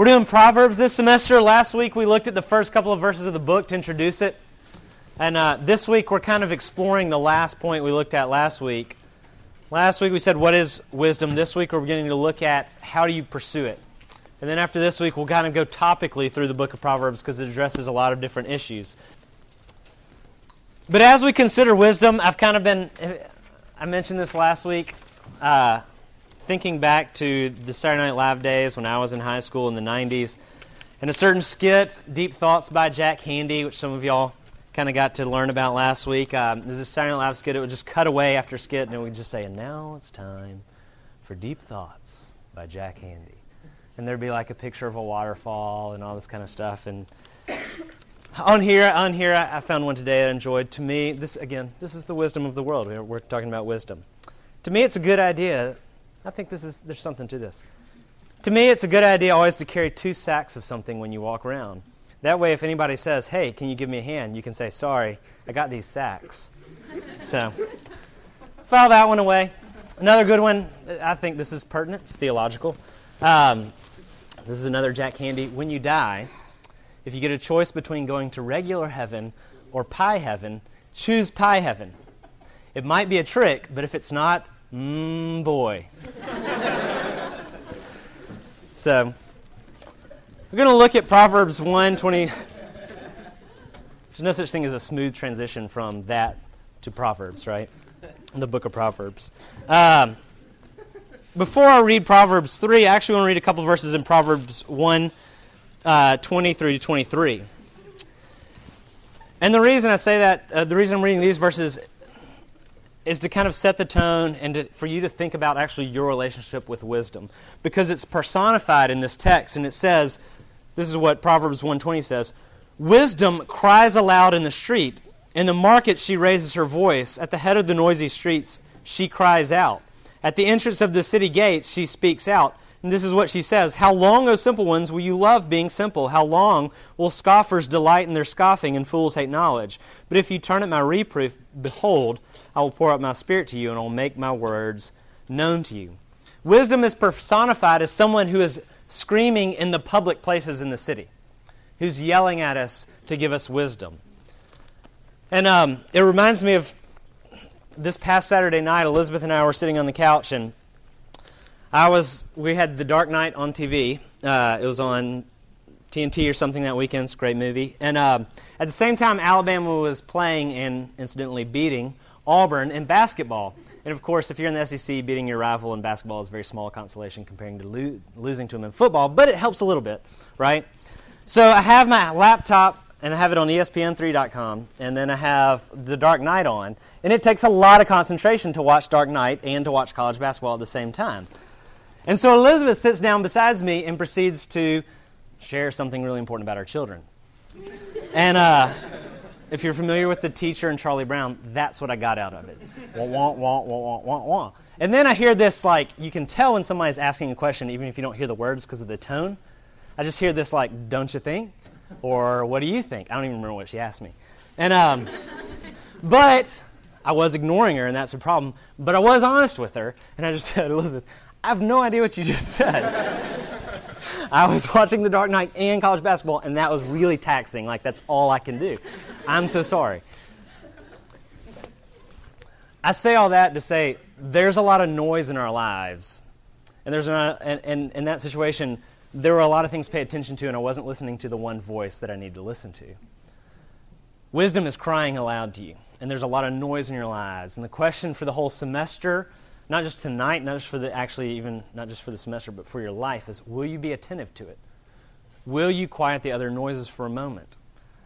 We're doing Proverbs this semester. Last week we looked at the first couple of verses of the book to introduce it. And uh, this week we're kind of exploring the last point we looked at last week. Last week we said, What is wisdom? This week we're beginning to look at how do you pursue it. And then after this week, we'll kind of go topically through the book of Proverbs because it addresses a lot of different issues. But as we consider wisdom, I've kind of been, I mentioned this last week. Uh, thinking back to the Saturday Night Live days when I was in high school in the 90s, and a certain skit, Deep Thoughts by Jack Handey, which some of y'all kind of got to learn about last week. Um, a Saturday Night Live skit. It would just cut away after skit, and it would just say, and now it's time for Deep Thoughts by Jack Handey. And there'd be like a picture of a waterfall and all this kind of stuff. And on here, on here, I found one today I enjoyed. To me, this again, this is the wisdom of the world. We're talking about wisdom. To me, it's a good idea I think this is, there's something to this. To me, it's a good idea always to carry two sacks of something when you walk around. That way, if anybody says, hey, can you give me a hand? You can say, sorry, I got these sacks. so, file that one away. Another good one, I think this is pertinent, it's theological. Um, this is another Jack Handey. When you die, if you get a choice between going to regular heaven or pie heaven, choose pie heaven. It might be a trick, but if it's not, Mmm, boy. So, we're going to look at Proverbs 1 20. There's no such thing as a smooth transition from that to Proverbs, right? In The book of Proverbs. Um, before I read Proverbs 3, I actually want to read a couple verses in Proverbs 1 uh, 20 through 23. And the reason I say that, uh, the reason I'm reading these verses is to kind of set the tone and to, for you to think about actually your relationship with wisdom. Because it's personified in this text and it says this is what proverbs 120 says wisdom cries aloud in the street. In the market she raises her voice. At the head of the noisy streets she cries out. At the entrance of the city gates she speaks out and this is what she says How long, O simple ones, will you love being simple? How long will scoffers delight in their scoffing and fools hate knowledge? But if you turn at my reproof, behold, I will pour out my spirit to you and I will make my words known to you. Wisdom is personified as someone who is screaming in the public places in the city, who's yelling at us to give us wisdom. And um, it reminds me of this past Saturday night, Elizabeth and I were sitting on the couch and I was, we had The Dark Knight on TV. Uh, it was on TNT or something that weekend. It's a great movie. And uh, at the same time, Alabama was playing and incidentally beating Auburn in basketball. And of course, if you're in the SEC, beating your rival in basketball is a very small consolation comparing to lo- losing to them in football, but it helps a little bit, right? So I have my laptop and I have it on ESPN3.com, and then I have The Dark Knight on. And it takes a lot of concentration to watch Dark Knight and to watch college basketball at the same time. And so Elizabeth sits down beside me and proceeds to share something really important about our children. And uh, if you're familiar with the teacher and Charlie Brown, that's what I got out of it. Wah, wah, wah, wah, wah, wah. And then I hear this, like, you can tell when somebody's asking a question, even if you don't hear the words because of the tone. I just hear this, like, don't you think? Or what do you think? I don't even remember what she asked me. And, um, but I was ignoring her, and that's a problem. But I was honest with her, and I just said, Elizabeth, I have no idea what you just said. I was watching The Dark Knight and college basketball, and that was really taxing. Like, that's all I can do. I'm so sorry. I say all that to say there's a lot of noise in our lives. And there's a, and, and in that situation, there were a lot of things to pay attention to, and I wasn't listening to the one voice that I need to listen to. Wisdom is crying aloud to you, and there's a lot of noise in your lives. And the question for the whole semester not just tonight, not just for the actually even not just for the semester, but for your life is will you be attentive to it? Will you quiet the other noises for a moment?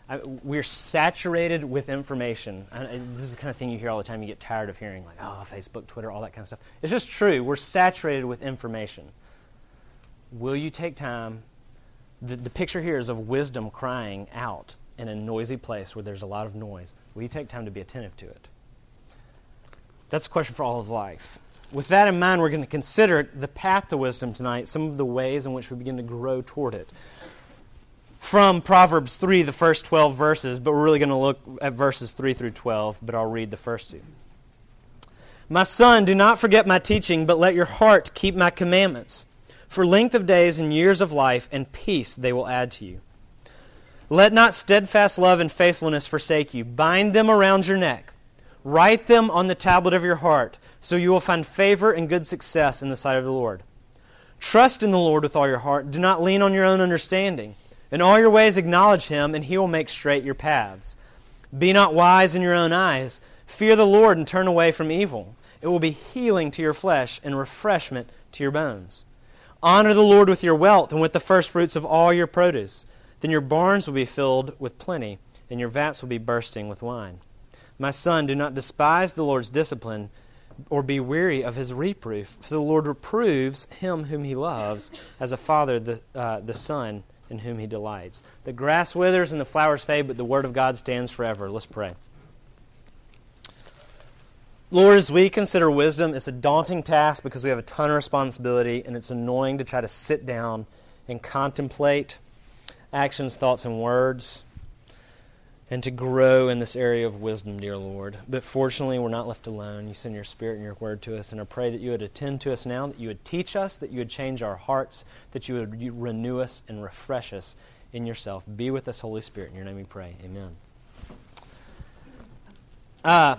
I, we're saturated with information. This is the kind of thing you hear all the time. You get tired of hearing, like, oh, Facebook, Twitter, all that kind of stuff. It's just true. We're saturated with information. Will you take time? The, the picture here is of wisdom crying out in a noisy place where there's a lot of noise. Will you take time to be attentive to it? That's a question for all of life with that in mind, we're going to consider the path to wisdom tonight, some of the ways in which we begin to grow toward it. From Proverbs 3, the first 12 verses, but we're really going to look at verses 3 through 12, but I'll read the first two. My son, do not forget my teaching, but let your heart keep my commandments. For length of days and years of life and peace they will add to you. Let not steadfast love and faithfulness forsake you. Bind them around your neck. Write them on the tablet of your heart, so you will find favor and good success in the sight of the Lord. Trust in the Lord with all your heart. Do not lean on your own understanding. In all your ways acknowledge him, and he will make straight your paths. Be not wise in your own eyes. Fear the Lord and turn away from evil. It will be healing to your flesh and refreshment to your bones. Honor the Lord with your wealth and with the firstfruits of all your produce. Then your barns will be filled with plenty, and your vats will be bursting with wine. My son, do not despise the Lord's discipline, or be weary of his reproof. For the Lord reproves him whom he loves, as a father the, uh, the son in whom he delights. The grass withers and the flowers fade, but the word of God stands forever. Let's pray. Lord, as we consider wisdom, it's a daunting task because we have a ton of responsibility, and it's annoying to try to sit down and contemplate actions, thoughts, and words, and to grow in this area of wisdom, dear Lord. But fortunately, we're not left alone. You send your Spirit and your word to us, and I pray that you would attend to us now, that you would teach us, that you would change our hearts, that you would renew us and refresh us in yourself. Be with us, Holy Spirit. In your name we pray. Amen. Uh,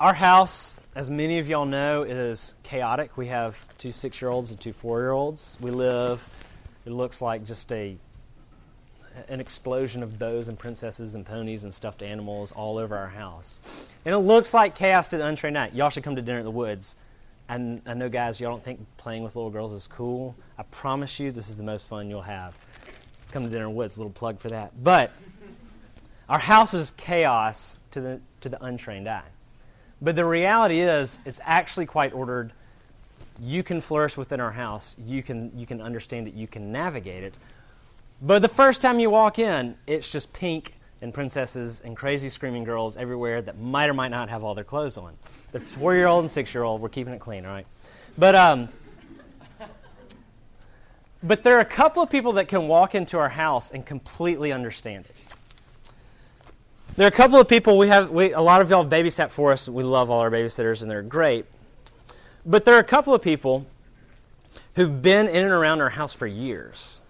our house, as many of y'all know, is chaotic. We have two six year olds and two four year olds. We live, it looks like just a an explosion of bows and princesses and ponies and stuffed animals all over our house. And it looks like chaos to the untrained eye. Y'all should come to dinner at the woods. And I know, guys, y'all don't think playing with little girls is cool. I promise you, this is the most fun you'll have. Come to dinner in the woods, a little plug for that. But our house is chaos to the, to the untrained eye. But the reality is, it's actually quite ordered. You can flourish within our house. You can, you can understand it. You can navigate it. But the first time you walk in, it's just pink and princesses and crazy screaming girls everywhere that might or might not have all their clothes on. The four year old and six year old, we're keeping it clean, all right? But, um, but there are a couple of people that can walk into our house and completely understand it. There are a couple of people we have. We, a lot of y'all babysat for us. We love all our babysitters, and they're great. But there are a couple of people who've been in and around our house for years.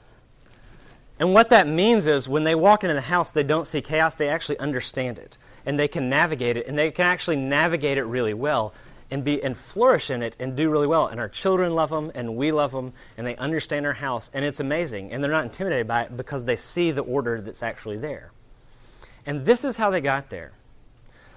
And what that means is when they walk into the house, they don't see chaos, they actually understand it. And they can navigate it, and they can actually navigate it really well and be and flourish in it and do really well. And our children love them, and we love them, and they understand our house, and it's amazing. And they're not intimidated by it because they see the order that's actually there. And this is how they got there.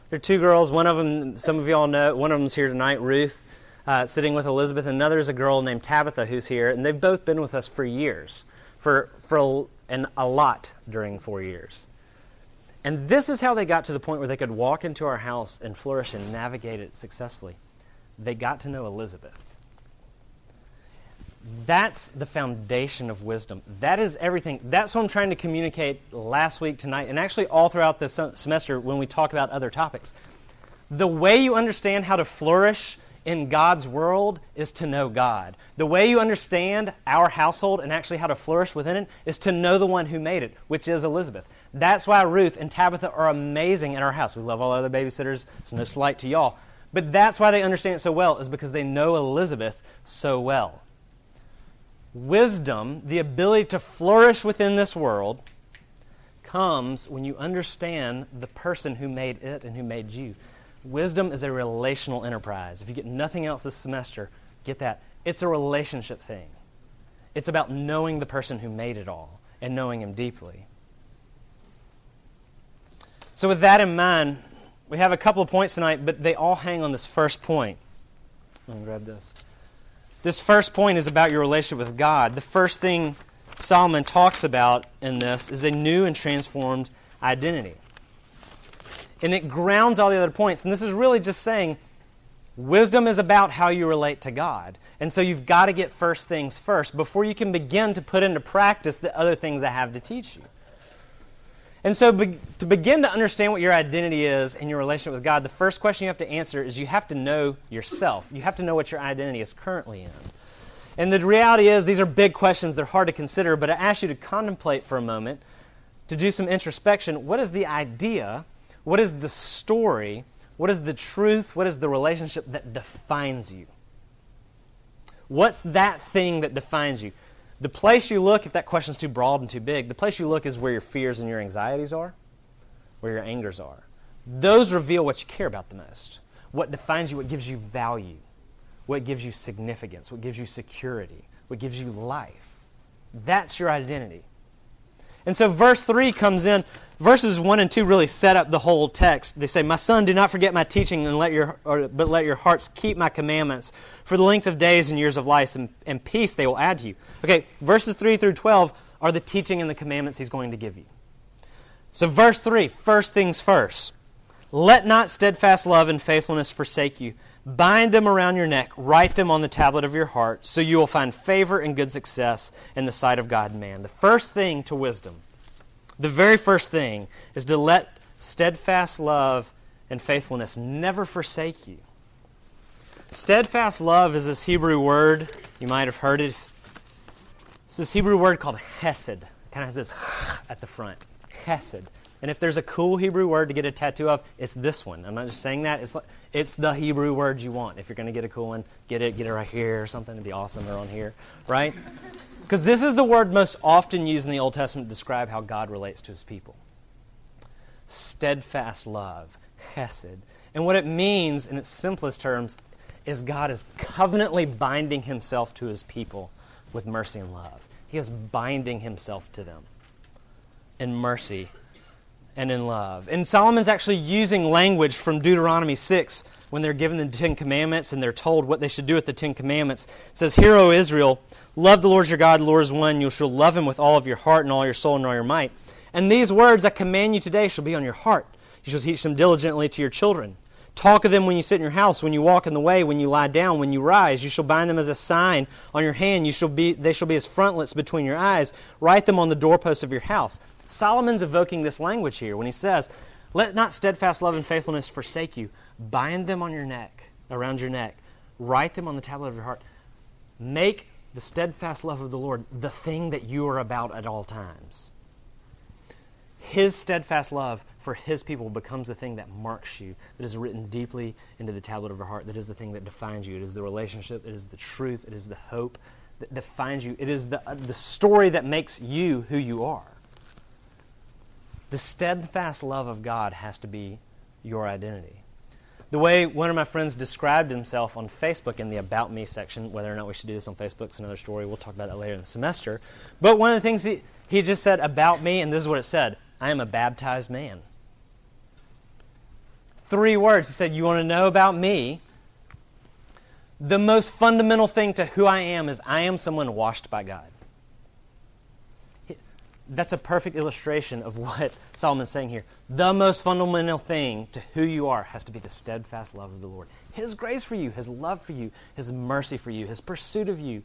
There are two girls. One of them, some of y'all know, one of them's here tonight, Ruth, uh, sitting with Elizabeth. Another is a girl named Tabitha who's here. And they've both been with us for years, for, for and a lot during four years. And this is how they got to the point where they could walk into our house and flourish and navigate it successfully. They got to know Elizabeth. That's the foundation of wisdom. That is everything. That's what I'm trying to communicate last week, tonight, and actually all throughout this semester when we talk about other topics. The way you understand how to flourish in God's world is to know God. The way you understand our household and actually how to flourish within it is to know the one who made it, which is Elizabeth. That's why Ruth and Tabitha are amazing in our house. We love all other babysitters. It's no slight to y'all. But that's why they understand it so well, is because they know Elizabeth so well. Wisdom, the ability to flourish within this world, comes when you understand the person who made it and who made you. Wisdom is a relational enterprise. If you get nothing else this semester, get that. It's a relationship thing. It's about knowing the person who made it all and knowing him deeply. So, with that in mind, we have a couple of points tonight, but they all hang on this first point. Going to grab this. This first point is about your relationship with God. The first thing Solomon talks about in this is a new and transformed identity. And it grounds all the other points. And this is really just saying wisdom is about how you relate to God. And so you've got to get first things first before you can begin to put into practice the other things I have to teach you. And so, be, to begin to understand what your identity is and your relationship with God, the first question you have to answer is you have to know yourself. You have to know what your identity is currently in. And the reality is, these are big questions. They're hard to consider, but I ask you to contemplate for a moment, to do some introspection. What is the idea? What is the story? What is the truth? What is the relationship that defines you? What's that thing that defines you? The place you look, if that question's too broad and too big, the place you look is where your fears and your anxieties are, where your angers are. Those reveal what you care about the most, what defines you, what gives you value, what gives you significance, what gives you security, what gives you life. That's your identity. And so verse 3 comes in. Verses 1 and 2 really set up the whole text. They say, My son, do not forget my teaching, and let your, or, but let your hearts keep my commandments. For the length of days and years of life and, and peace they will add to you. Okay, verses 3 through 12 are the teaching and the commandments he's going to give you. So, verse 3, first things first. Let not steadfast love and faithfulness forsake you. Bind them around your neck, write them on the tablet of your heart, so you will find favor and good success in the sight of God and man. The first thing to wisdom, the very first thing, is to let steadfast love and faithfulness never forsake you. Steadfast love is this Hebrew word, you might have heard it. It's this Hebrew word called hesed. It kind of has this at the front. Hesed. And if there's a cool Hebrew word to get a tattoo of, it's this one. I'm not just saying that. It's, like, it's the Hebrew word you want. If you're going to get a cool one, get it, get it right here or something. It'd be awesome or on here, right? Because this is the word most often used in the Old Testament to describe how God relates to his people. Steadfast love, hesed. And what it means, in its simplest terms, is God is covenantly binding himself to his people with mercy and love. He is binding himself to them in mercy and in love. And Solomon's actually using language from Deuteronomy 6 when they're given the Ten Commandments and they're told what they should do with the Ten Commandments. It says, Hear, O Israel, love the Lord your God, the Lord is one. You shall love him with all of your heart and all your soul and all your might. And these words I command you today shall be on your heart. You shall teach them diligently to your children. Talk of them when you sit in your house, when you walk in the way, when you lie down, when you rise. You shall bind them as a sign on your hand. You shall be, they shall be as frontlets between your eyes. Write them on the doorposts of your house. Solomon's evoking this language here when he says, Let not steadfast love and faithfulness forsake you. Bind them on your neck, around your neck. Write them on the tablet of your heart. Make the steadfast love of the Lord the thing that you are about at all times. His steadfast love for His people becomes the thing that marks you, that is written deeply into the tablet of your heart, that is the thing that defines you. It is the relationship, it is the truth, it is the hope that defines you, it is the, uh, the story that makes you who you are. The steadfast love of God has to be your identity. The way one of my friends described himself on Facebook in the About Me section, whether or not we should do this on Facebook is another story. We'll talk about that later in the semester. But one of the things he, he just said about me, and this is what it said I am a baptized man. Three words. He said, You want to know about me? The most fundamental thing to who I am is I am someone washed by God that's a perfect illustration of what Solomon's saying here. The most fundamental thing to who you are has to be the steadfast love of the Lord. His grace for you, His love for you, His mercy for you, His pursuit of you,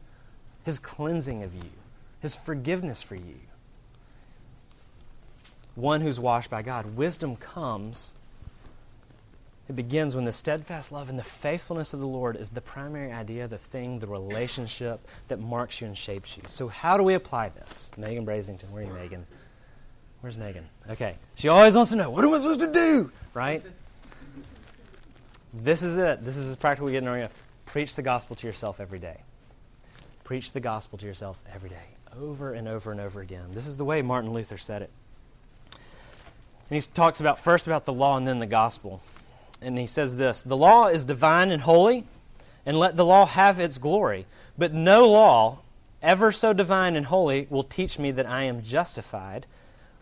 His cleansing of you, His forgiveness for you. One who's washed by God. Wisdom comes it begins when the steadfast love and the faithfulness of the Lord is the primary idea, the thing, the relationship that marks you and shapes you. So, how do we apply this? Megan Brazington, where are you, Megan? Where's Megan? Okay. She always wants to know, what am I supposed to do? Right? This is it. This is as practical we get in our Preach the gospel to yourself every day. Preach the gospel to yourself every day, over and over and over again. This is the way Martin Luther said it. And he talks about first about the law and then the gospel and he says this The law is divine and holy, and let the law have its glory. But no law, ever so divine and holy, will teach me that I am justified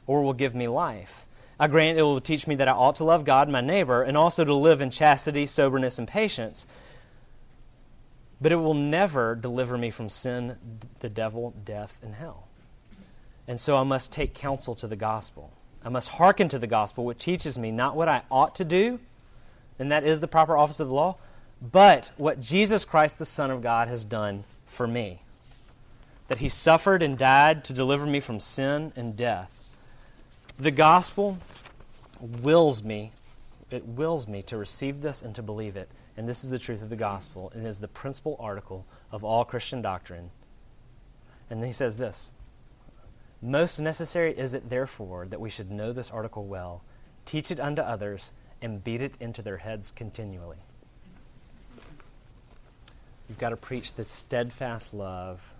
or will give me life. I grant it will teach me that I ought to love God, my neighbor, and also to live in chastity, soberness, and patience. But it will never deliver me from sin, the devil, death, and hell. And so I must take counsel to the gospel. I must hearken to the gospel, which teaches me not what I ought to do and that is the proper office of the law, but what Jesus Christ, the Son of God, has done for me. That he suffered and died to deliver me from sin and death. The gospel wills me, it wills me to receive this and to believe it. And this is the truth of the gospel. It is the principal article of all Christian doctrine. And he says this Most necessary is it, therefore, that we should know this article well, teach it unto others, and beat it into their heads continually. You've got to preach the steadfast love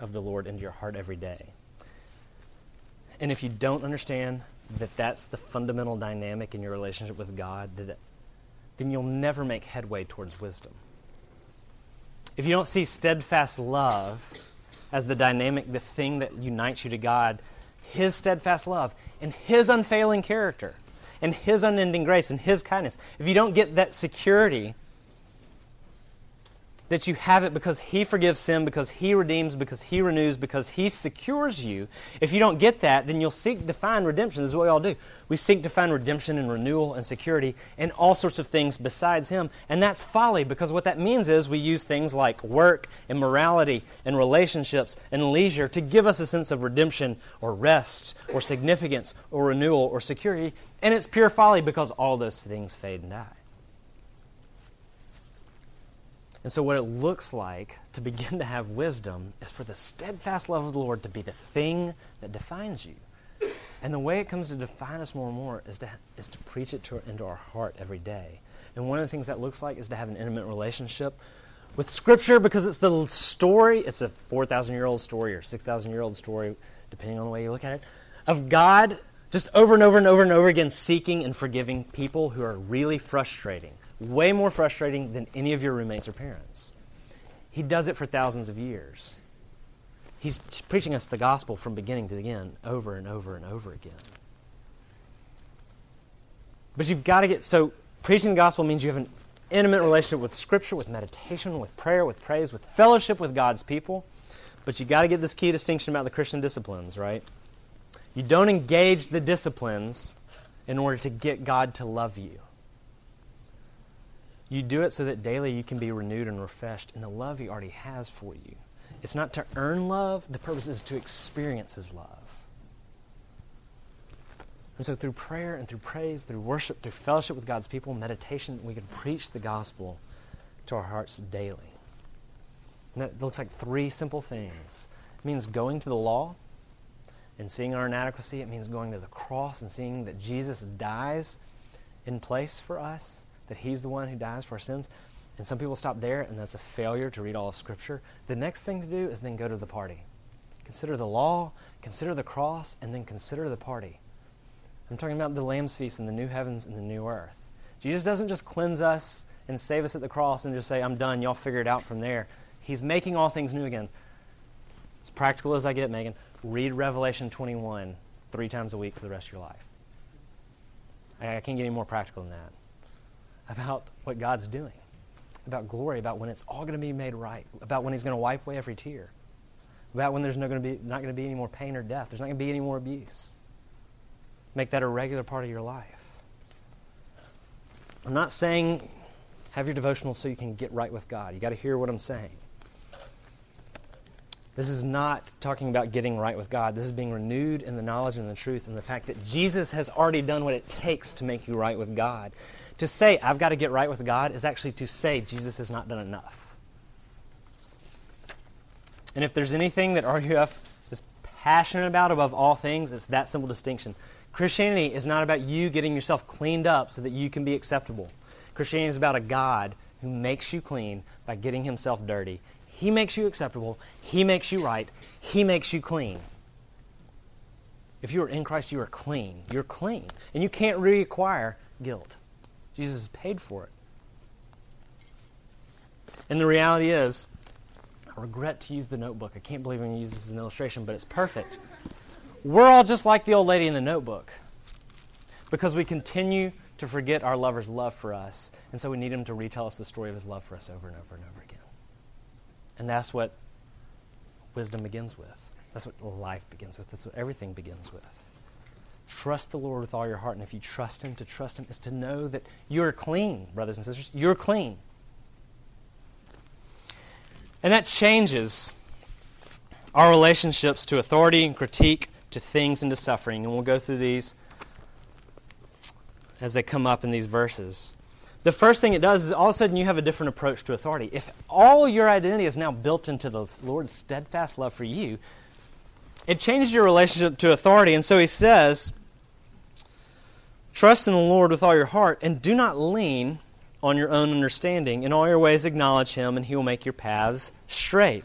of the Lord into your heart every day. And if you don't understand that that's the fundamental dynamic in your relationship with God, then you'll never make headway towards wisdom. If you don't see steadfast love as the dynamic, the thing that unites you to God, His steadfast love and His unfailing character and His unending grace and His kindness, if you don't get that security that you have it because He forgives sin, because He redeems, because He renews, because He secures you. If you don't get that, then you'll seek to find redemption. This is what we all do. We seek to find redemption and renewal and security and all sorts of things besides Him. And that's folly because what that means is we use things like work and morality and relationships and leisure to give us a sense of redemption or rest or significance or renewal or security. And it's pure folly because all those things fade and die. And so, what it looks like to begin to have wisdom is for the steadfast love of the Lord to be the thing that defines you. And the way it comes to define us more and more is to, is to preach it to, into our heart every day. And one of the things that looks like is to have an intimate relationship with Scripture because it's the story, it's a 4,000 year old story or 6,000 year old story, depending on the way you look at it, of God just over and over and over and over again seeking and forgiving people who are really frustrating way more frustrating than any of your roommates or parents. He does it for thousands of years. He's preaching us the gospel from beginning to the end, over and over and over again. But you've got to get so preaching the gospel means you have an intimate relationship with Scripture, with meditation, with prayer, with praise, with fellowship with God's people. But you've got to get this key distinction about the Christian disciplines, right? You don't engage the disciplines in order to get God to love you. You do it so that daily you can be renewed and refreshed in the love He already has for you. It's not to earn love, the purpose is to experience His love. And so, through prayer and through praise, through worship, through fellowship with God's people, meditation, we can preach the gospel to our hearts daily. And that looks like three simple things it means going to the law and seeing our inadequacy, it means going to the cross and seeing that Jesus dies in place for us that He's the one who dies for our sins. And some people stop there, and that's a failure to read all of Scripture. The next thing to do is then go to the party. Consider the law, consider the cross, and then consider the party. I'm talking about the Lamb's Feast and the new heavens and the new earth. Jesus doesn't just cleanse us and save us at the cross and just say, I'm done, y'all figure it out from there. He's making all things new again. As practical as I get, Megan, read Revelation 21 three times a week for the rest of your life. I, I can't get any more practical than that about what God's doing, about glory, about when it's all going to be made right, about when He's going to wipe away every tear, about when there's no going to be, not going to be any more pain or death, there's not going to be any more abuse. Make that a regular part of your life. I'm not saying have your devotional so you can get right with God. You got to hear what I'm saying. This is not talking about getting right with God. This is being renewed in the knowledge and the truth and the fact that Jesus has already done what it takes to make you right with God. To say, I've got to get right with God, is actually to say, Jesus has not done enough. And if there's anything that RUF is passionate about above all things, it's that simple distinction. Christianity is not about you getting yourself cleaned up so that you can be acceptable. Christianity is about a God who makes you clean by getting himself dirty. He makes you acceptable. He makes you right. He makes you clean. If you are in Christ, you are clean. You're clean. And you can't reacquire guilt. Jesus has paid for it. And the reality is, I regret to use the notebook. I can't believe I'm going to use this as an illustration, but it's perfect. We're all just like the old lady in the notebook because we continue to forget our lover's love for us, and so we need him to retell us the story of his love for us over and over and over again. And that's what wisdom begins with. That's what life begins with. That's what everything begins with. Trust the Lord with all your heart. And if you trust Him, to trust Him is to know that you're clean, brothers and sisters. You're clean. And that changes our relationships to authority and critique, to things and to suffering. And we'll go through these as they come up in these verses. The first thing it does is all of a sudden you have a different approach to authority. If all your identity is now built into the Lord's steadfast love for you, it changes your relationship to authority. And so he says, Trust in the Lord with all your heart and do not lean on your own understanding. In all your ways, acknowledge him, and he will make your paths straight.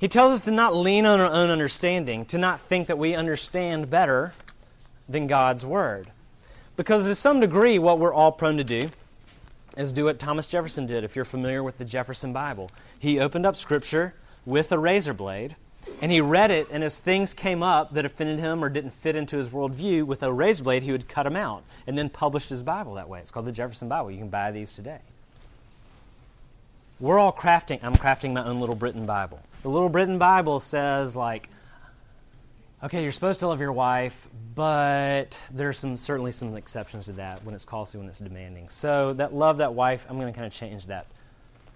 He tells us to not lean on our own understanding, to not think that we understand better than God's Word. Because to some degree, what we're all prone to do is do what Thomas Jefferson did, if you're familiar with the Jefferson Bible. He opened up Scripture with a razor blade, and he read it, and as things came up that offended him or didn't fit into his worldview, with a razor blade, he would cut them out and then published his Bible that way. It's called the Jefferson Bible. You can buy these today. We're all crafting, I'm crafting my own Little Britain Bible. The Little Britain Bible says, like, okay, you're supposed to love your wife, but there's some certainly some exceptions to that when it's costly, when it's demanding. So that love that wife, I'm going to kind of change that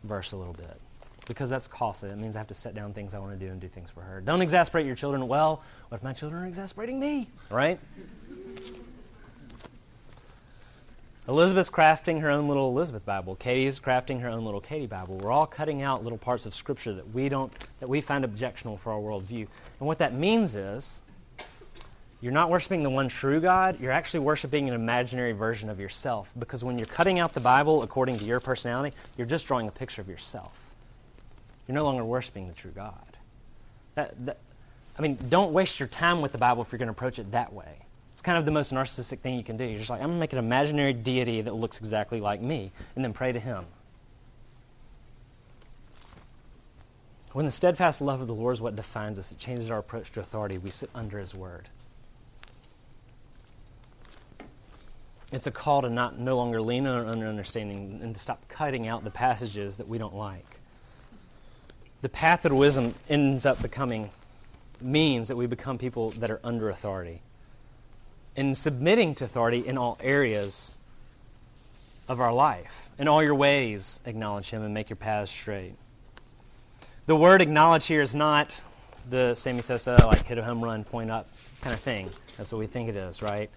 verse a little bit because that's costly. That means I have to set down things I want to do and do things for her. Don't exasperate your children. Well, what if my children are exasperating me? Right? Elizabeth's crafting her own little Elizabeth Bible. Katie's crafting her own little Katie Bible. We're all cutting out little parts of Scripture that we don't that we find objectionable for our worldview. And what that means is you're not worshiping the one true God, you're actually worshiping an imaginary version of yourself. Because when you're cutting out the Bible according to your personality, you're just drawing a picture of yourself. You're no longer worshiping the true God. That, that, I mean, don't waste your time with the Bible if you're going to approach it that way. It's kind of the most narcissistic thing you can do. You're just like, I'm going to make an imaginary deity that looks exactly like me, and then pray to him. When the steadfast love of the Lord is what defines us, it changes our approach to authority. We sit under his word. It's a call to not no longer lean on our understanding and to stop cutting out the passages that we don't like. The path of wisdom ends up becoming means that we become people that are under authority in submitting to authority in all areas of our life. In all your ways, acknowledge Him and make your paths straight. The word acknowledge here is not the Sammy Sosa, like hit a home run, point up kind of thing. That's what we think it is, right?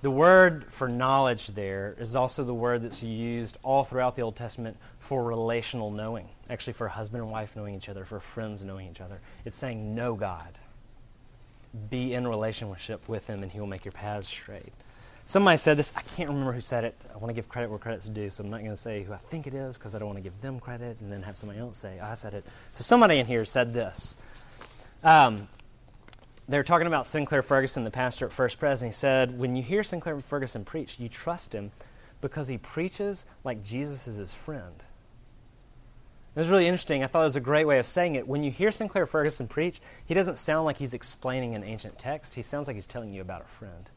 The word for knowledge there is also the word that's used all throughout the Old Testament for relational knowing. Actually, for husband and wife knowing each other, for friends knowing each other. It's saying, know God be in relationship with him and he will make your paths straight. Somebody said this. I can't remember who said it. I want to give credit where credit's due, so I'm not going to say who I think it is because I don't want to give them credit and then have somebody else say, I said it. So somebody in here said this. Um, they were talking about Sinclair Ferguson, the pastor at First Pres, and he said, When you hear Sinclair Ferguson preach, you trust him because he preaches like Jesus is his friend. It was really interesting. I thought it was a great way of saying it. When you hear Sinclair Ferguson preach, he doesn't sound like he's explaining an ancient text. He sounds like he's telling you about a friend.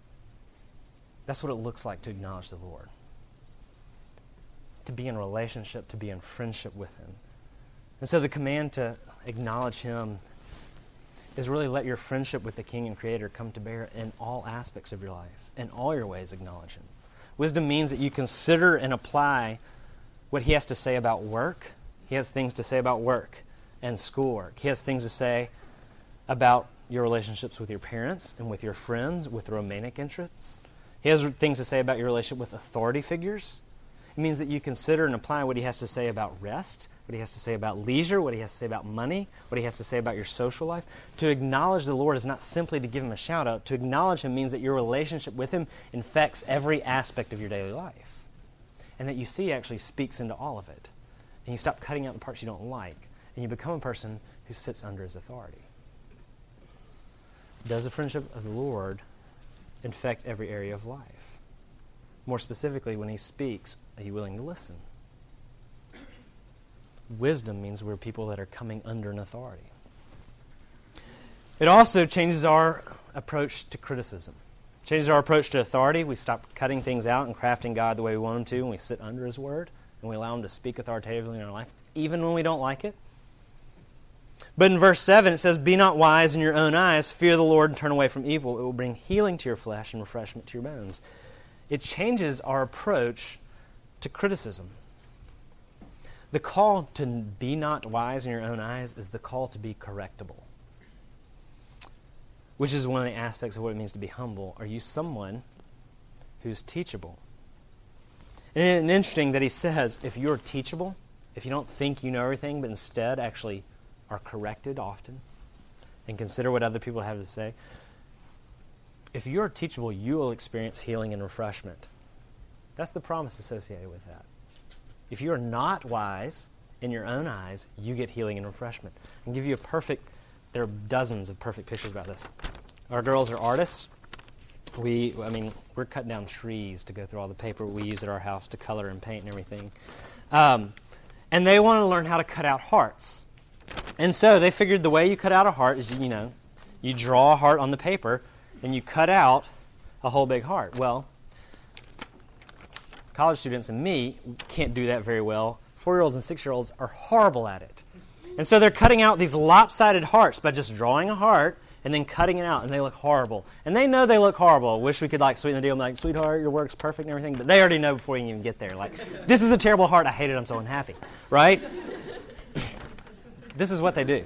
That's what it looks like to acknowledge the Lord. To be in relationship, to be in friendship with Him. And so the command to acknowledge Him is really let your friendship with the King and Creator come to bear in all aspects of your life. In all your ways, acknowledge Him. Wisdom means that you consider and apply what He has to say about work he has things to say about work and schoolwork. He has things to say about your relationships with your parents and with your friends, with romantic interests. He has things to say about your relationship with authority figures. It means that you consider and apply what he has to say about rest, what he has to say about leisure, what he has to say about money, what he has to say about your social life. To acknowledge the Lord is not simply to give him a shout out. To acknowledge him means that your relationship with him infects every aspect of your daily life. And that you see actually speaks into all of it and you stop cutting out the parts you don't like, and you become a person who sits under his authority. Does the friendship of the Lord infect every area of life? More specifically, when he speaks, are you willing to listen? Wisdom means we're people that are coming under an authority. It also changes our approach to criticism. Changes our approach to authority. We stop cutting things out and crafting God the way we want him to, and we sit under his word and we allow Him to speak authoritatively in our life, even when we don't like it. But in verse 7, it says, Be not wise in your own eyes, fear the Lord, and turn away from evil. It will bring healing to your flesh and refreshment to your bones. It changes our approach to criticism. The call to be not wise in your own eyes is the call to be correctable, which is one of the aspects of what it means to be humble. Are you someone who's teachable? And it's interesting that he says if you're teachable, if you don't think you know everything, but instead actually are corrected often and consider what other people have to say, if you're teachable, you will experience healing and refreshment. That's the promise associated with that. If you are not wise in your own eyes, you get healing and refreshment. I can give you a perfect, there are dozens of perfect pictures about this. Our girls are artists. We, I mean, we're cutting down trees to go through all the paper we use at our house to color and paint and everything. Um, and they want to learn how to cut out hearts. And so they figured the way you cut out a heart is, you know, you draw a heart on the paper and you cut out a whole big heart. Well, college students and me can't do that very well. Four year olds and six year olds are horrible at it. And so they're cutting out these lopsided hearts by just drawing a heart and then cutting it out, and they look horrible. And they know they look horrible. Wish we could like sweeten the deal. I'm like, sweetheart, your work's perfect and everything, but they already know before you even get there. Like, this is a terrible heart. I hate it. I'm so unhappy. Right? this is what they do.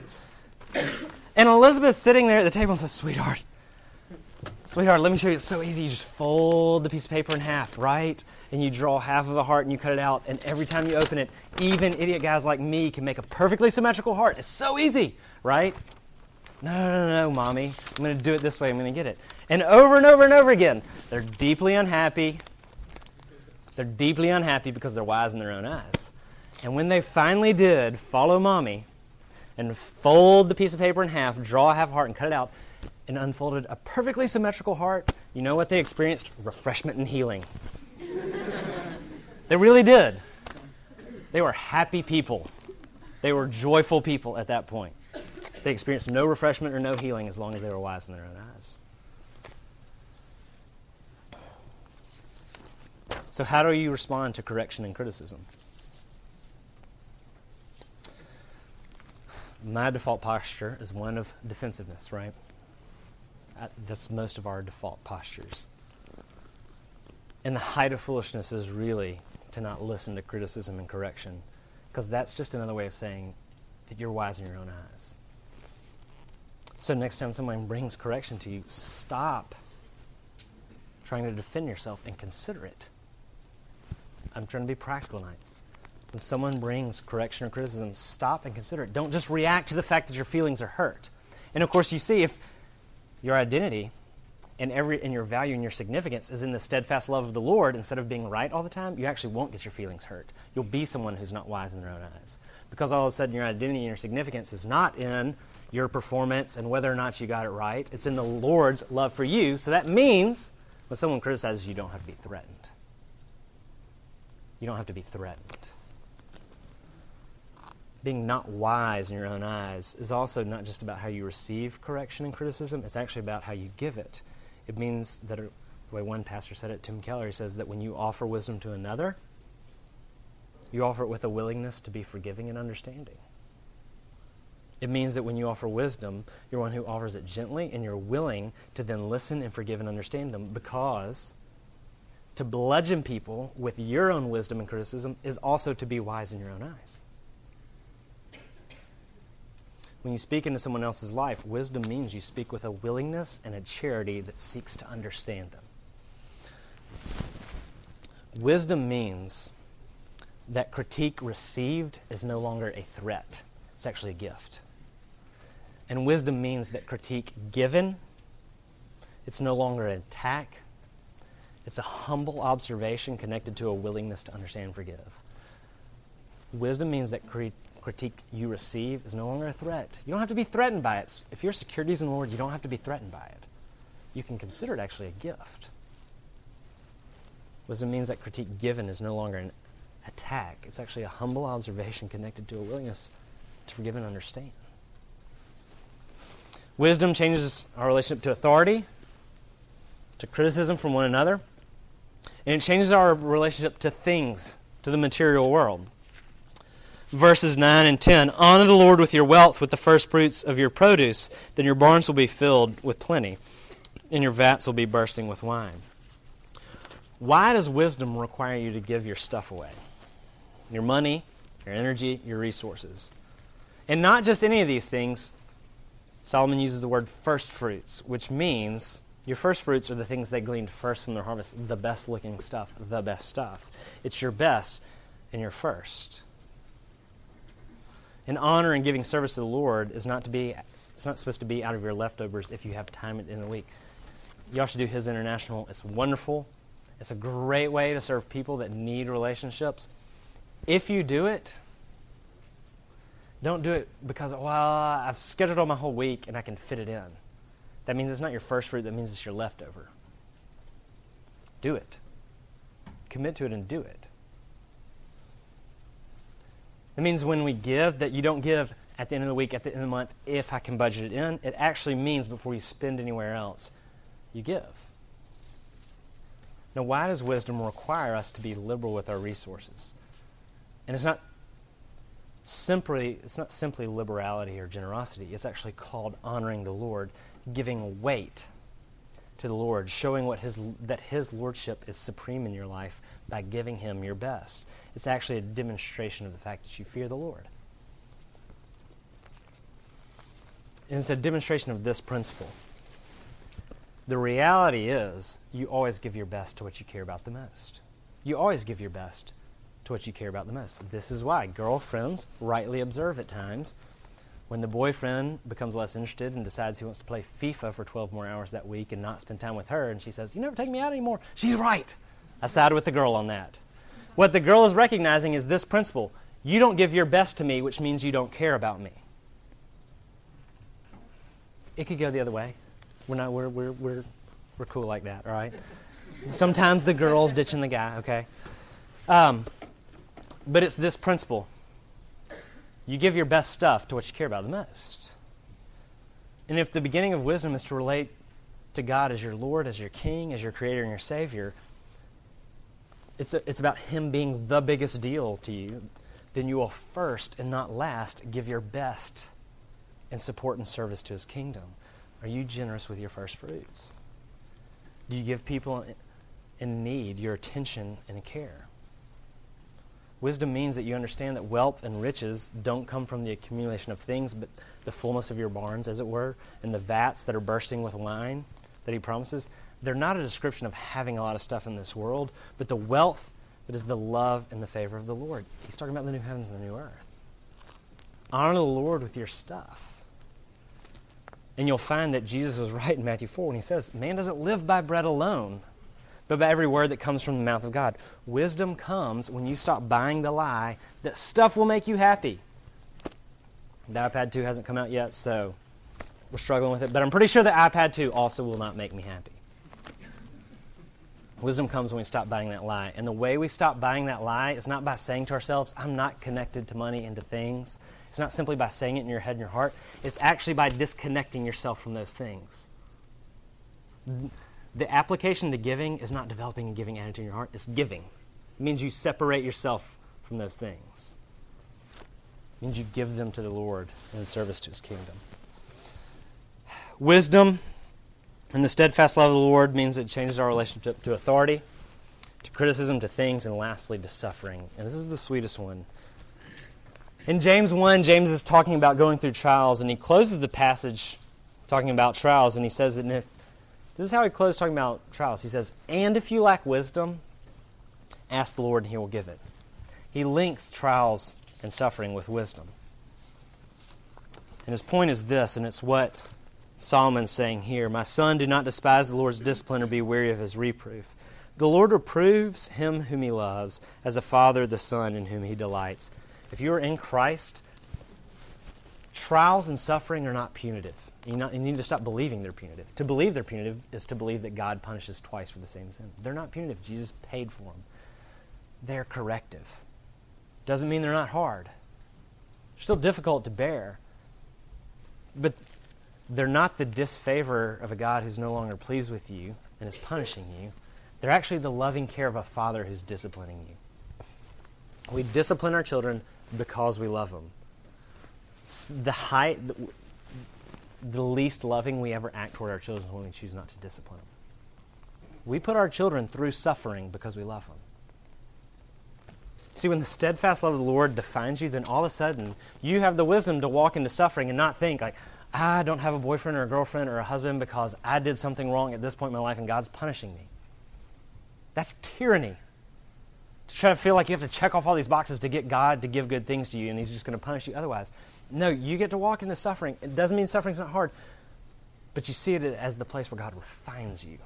And Elizabeth's sitting there at the table and says, Sweetheart, sweetheart, let me show you. It's so easy. You just fold the piece of paper in half, right? And you draw half of a heart and you cut it out. And every time you open it, even idiot guys like me can make a perfectly symmetrical heart. It's so easy, right? No, no, no, no, mommy. I'm going to do it this way. I'm going to get it. And over and over and over again, they're deeply unhappy. They're deeply unhappy because they're wise in their own eyes. And when they finally did follow mommy, and fold the piece of paper in half, draw a half heart, and cut it out, and unfolded a perfectly symmetrical heart, you know what they experienced? Refreshment and healing. they really did. They were happy people. They were joyful people at that point. They experienced no refreshment or no healing as long as they were wise in their own eyes. So, how do you respond to correction and criticism? my default posture is one of defensiveness, right? That's most of our default postures. And the height of foolishness is really to not listen to criticism and correction, because that's just another way of saying that you're wise in your own eyes. So, next time someone brings correction to you, stop trying to defend yourself and consider it. I'm trying to be practical tonight when someone brings correction or criticism, stop and consider it. Don't just react to the fact that your feelings are hurt. And of course, you see if your identity and every and your value and your significance is in the steadfast love of the Lord instead of being right all the time, you actually won't get your feelings hurt. You'll be someone who's not wise in their own eyes. Because all of a sudden your identity and your significance is not in your performance and whether or not you got it right. It's in the Lord's love for you. So that means when someone criticizes you, you don't have to be threatened. You don't have to be threatened being not wise in your own eyes is also not just about how you receive correction and criticism, it's actually about how you give it. It means that, er, the way one pastor said it, Tim Keller, he says that when you offer wisdom to another, you offer it with a willingness to be forgiving and understanding. It means that when you offer wisdom, you're one who offers it gently and you're willing to then listen and forgive and understand them because to bludgeon people with your own wisdom and criticism is also to be wise in your own eyes. When you speak into someone else's life, wisdom means you speak with a willingness and a charity that seeks to understand them. Wisdom means that critique received is no longer a threat, it's actually a gift. And wisdom means that critique given, it's no longer an attack, it's a humble observation connected to a willingness to understand and forgive. Wisdom means that critique you receive is no longer a threat. You don't have to be threatened by it. If your security is in the Lord, you don't have to be threatened by it. You can consider it actually a gift. Wisdom means that critique given is no longer an attack. It's actually a humble observation connected to a willingness to forgive and understand. Wisdom changes our relationship to authority, to criticism from one another, and it changes our relationship to things, to the material world verses 9 and 10 Honor the Lord with your wealth, with the first fruits of your produce. Then your barns will be filled with plenty, and your vats will be bursting with wine. Why does wisdom require you to give your stuff away? Your money, your energy, your resources. And not just any of these things. Solomon uses the word first fruits, which means your first fruits are the things they gleaned first from their harvest, the best looking stuff, the best stuff. It's your best and your first. And honor and giving service to the Lord is not to be it's not supposed to be out of your leftovers if you have time in the week. Y'all should do his international. It's wonderful. It's a great way to serve people that need relationships. If you do it, don't do it because, well, I've scheduled all my whole week and I can fit it in. That means it's not your first fruit, that means it's your leftover. Do it. Commit to it and do it. It means when we give, that you don't give at the end of the week, at the end of the month, if I can budget it in. It actually means before you spend anywhere else, you give. Now, why does wisdom require us to be liberal with our resources? And it's not simply it's not simply liberality or generosity. It's actually called honoring the Lord, giving weight to the Lord, showing what his, that His lordship is supreme in your life by giving Him your best. It's actually a demonstration of the fact that you fear the Lord. And it's a demonstration of this principle. The reality is, you always give your best to what you care about the most. You always give your best to what you care about the most. This is why girlfriends rightly observe at times when the boyfriend becomes less interested and decides he wants to play FIFA for 12 more hours that week and not spend time with her, and she says, You never take me out anymore. She's right. I side with the girl on that. What the girl is recognizing is this principle you don't give your best to me, which means you don't care about me. It could go the other way. We're not, we're, we're, we're, we're cool like that, all right? Sometimes the girl's ditching the guy, okay? Um, but it's this principle. You give your best stuff to what you care about the most. And if the beginning of wisdom is to relate to God as your Lord, as your King, as your Creator and your Savior, it's, a, it's about Him being the biggest deal to you, then you will first and not last give your best in support and service to His kingdom. Are you generous with your first fruits? Do you give people in need your attention and care? Wisdom means that you understand that wealth and riches don't come from the accumulation of things, but the fullness of your barns, as it were, and the vats that are bursting with wine that He promises. They're not a description of having a lot of stuff in this world, but the wealth that is the love and the favor of the Lord. He's talking about the new heavens and the new earth. Honor the Lord with your stuff. And you'll find that Jesus was right in Matthew 4 when he says, Man doesn't live by bread alone, but by every word that comes from the mouth of God. Wisdom comes when you stop buying the lie that stuff will make you happy. The iPad 2 hasn't come out yet, so we're struggling with it, but I'm pretty sure the iPad 2 also will not make me happy. Wisdom comes when we stop buying that lie. And the way we stop buying that lie is not by saying to ourselves, I'm not connected to money and to things. It's not simply by saying it in your head and your heart, it's actually by disconnecting yourself from those things. The application to giving is not developing a giving attitude in your heart, it's giving. It means you separate yourself from those things. It means you give them to the Lord in service to his kingdom. Wisdom and the steadfast love of the Lord means it changes our relationship to authority, to criticism, to things, and lastly to suffering. And this is the sweetest one. In James 1, James is talking about going through trials, and he closes the passage talking about trials, and he says, and if this is how he closes talking about trials. He says, And if you lack wisdom, ask the Lord, and he will give it. He links trials and suffering with wisdom. And his point is this, and it's what Solomon's saying here My son, do not despise the Lord's discipline or be weary of his reproof. The Lord reproves him whom he loves, as a father the son in whom he delights. If you are in Christ, trials and suffering are not punitive. You, not, you, need to stop believing they're punitive. To believe they're punitive is to believe that God punishes twice for the same sin. They're not punitive. Jesus paid for them. They're corrective. Doesn't mean they're not hard. They're still difficult to bear. But they're not the disfavor of a God who's no longer pleased with you and is punishing you. They're actually the loving care of a father who's disciplining you. We discipline our children because we love them. The, high, the, the least loving we ever act toward our children is when we choose not to discipline them. We put our children through suffering because we love them. See, when the steadfast love of the Lord defines you, then all of a sudden you have the wisdom to walk into suffering and not think, like, I don't have a boyfriend or a girlfriend or a husband because I did something wrong at this point in my life and God's punishing me. That's tyranny. To try to feel like you have to check off all these boxes to get God to give good things to you and He's just going to punish you otherwise. No, you get to walk into suffering. It doesn't mean suffering's not hard, but you see it as the place where God refines you.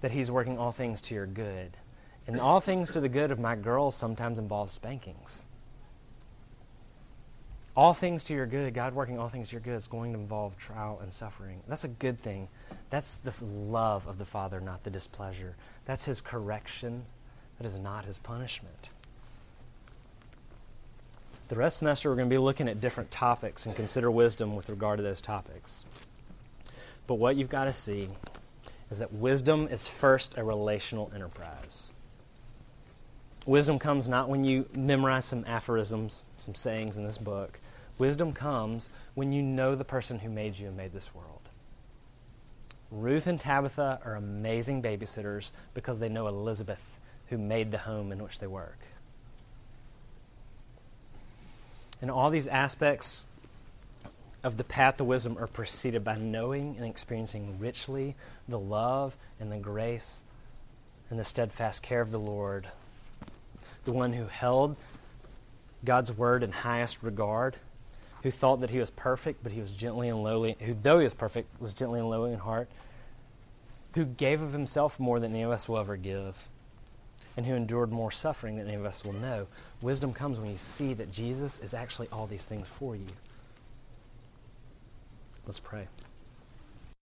that He's working all things to your good. And all things to the good of my girls sometimes involve spankings. All things to your good, God working all things to your good, is going to involve trial and suffering. That's a good thing. That's the love of the Father, not the displeasure. That's His correction. That is not His punishment. The rest of the semester, we're going to be looking at different topics and consider wisdom with regard to those topics. But what you've got to see is that wisdom is first a relational enterprise. Wisdom comes not when you memorize some aphorisms, some sayings in this book. Wisdom comes when you know the person who made you and made this world. Ruth and Tabitha are amazing babysitters because they know Elizabeth, who made the home in which they work. And all these aspects of the path to wisdom are preceded by knowing and experiencing richly the love and the grace and the steadfast care of the Lord the one who held God's word in highest regard, who thought that he was perfect, but he was gently and lowly, who, though he was perfect, was gently and lowly in heart, who gave of himself more than any of us will ever give, and who endured more suffering than any of us will know. Wisdom comes when you see that Jesus is actually all these things for you. Let's pray.